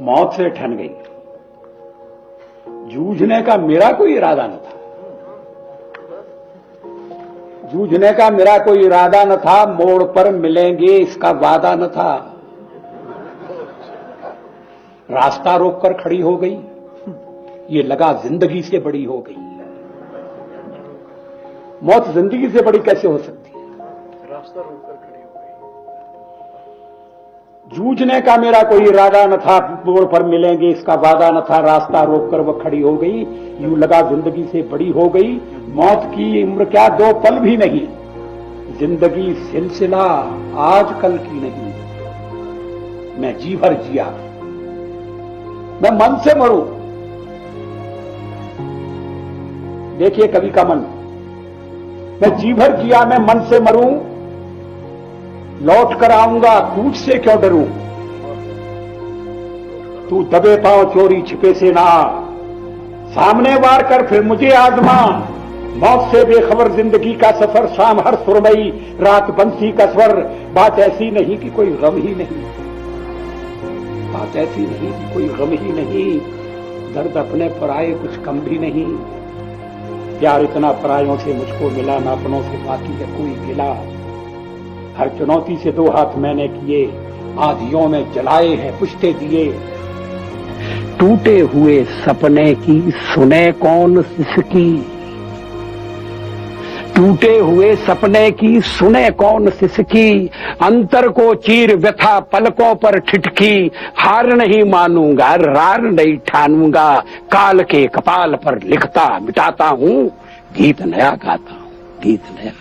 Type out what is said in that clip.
मौत से ठन गई। जूझने का मेरा कोई इरादा न था। जूझने का मेरा कोई इरादा न था, मोड़ पर मिलेंगे इसका वादा न था। रास्ता रोककर खड़ी हो गई, ये लगा ज़िंदगी से बड़ी हो गई। मौत ज़िंदगी से बड़ी कैसे हो सकती है? रास्ता रोककर खड़ी हो जूझने का मेरा कोई इरादा न था, मोड़ पर मिलेंगे, इसका वादा न था, रास्ता रोककर वह खड़ी हो गई, यूँ लगा ज़िंदगी से बड़ी हो गई, मौत की उम्र क्या दो पल भी नहीं। ज़िंदगी सिलसिला आज कल की नहीं। मैं जी भर जिया, मैं मन से मरू। देखिए कवि का मन, मैं जी भर जिया, मैं मन से मरूं लौट कर आऊँगा तुझ से क्यों डरू? तू दबे पाओ चोरी छिपे से ना सामने वार कर फिर मुझे आजमा। मौत से बेखबर ज़िंदगी का सफ़र, शाम हर सुरमई, रात बंसी का स्वर। बात ऐसी नहीं कि कोई गम ही नहीं। बात ऐसी नहीं कि कोई गम ही नहीं। दर्द अपने पर आए कुछ कम भी नहीं। प्यार इतना परायों से मुझको मिला, ना अपनों से बाकी है कोई गिला हर चुनौती से दो हाथ मैंने किए आधियों में जलाए हैं पुष्टे दिए। टूटे हुए सपने की सुने कौन सिसकी? टूटे हुए सपने की सुने कौन सिसकी? अंतर को चीर व्यथा पलकों पर ठिठकी, हार नहीं मानूँगा, रार नहीं ठानूँगा, काल के कपाल पर लिखता मिटाता हूँ, गीत नया गाता हूँ, गीत नया।